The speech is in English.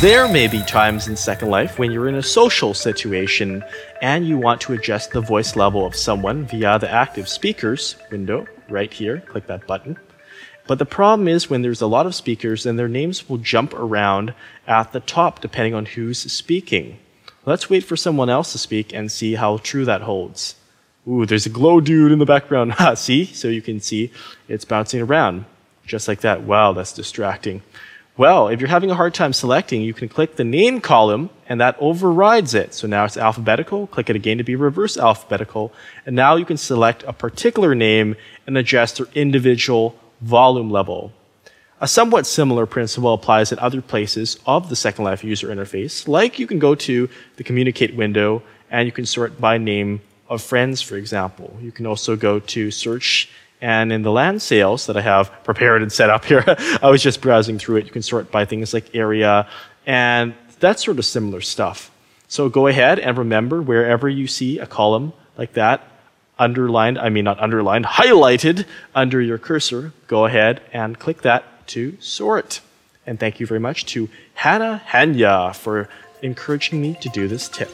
There may be times in Second Life when you're in a social situation and you want to adjust the voice level of someone via the active speakers window right here. Click that button. But the problem is when there's a lot of speakers, then their names will jump around at the top depending on who's speaking. Let's wait for someone else to speak and see how true that holds. Ooh, there's a glow dude in the background. see? So you can see it's bouncing around. Just like that. Wow, that's distracting. Well, if you're having a hard time selecting, you can click the name column and that overrides it. So now it's alphabetical. Click it again to be reverse alphabetical. And now you can select a particular name and adjust their individual volume level. A somewhat similar principle applies in other places of the Second Life user interface, like you can go to the communicate window and you can sort by name of friends, for example. You can also go to search and in the land sales that I have prepared and set up here, I was just browsing through it. You can sort by things like area and that sort of similar stuff. So go ahead and remember wherever you see a column like that, underlined, I mean not underlined, highlighted under your cursor, go ahead and click that to sort. And thank you very much to Hannah Hanya for encouraging me to do this tip.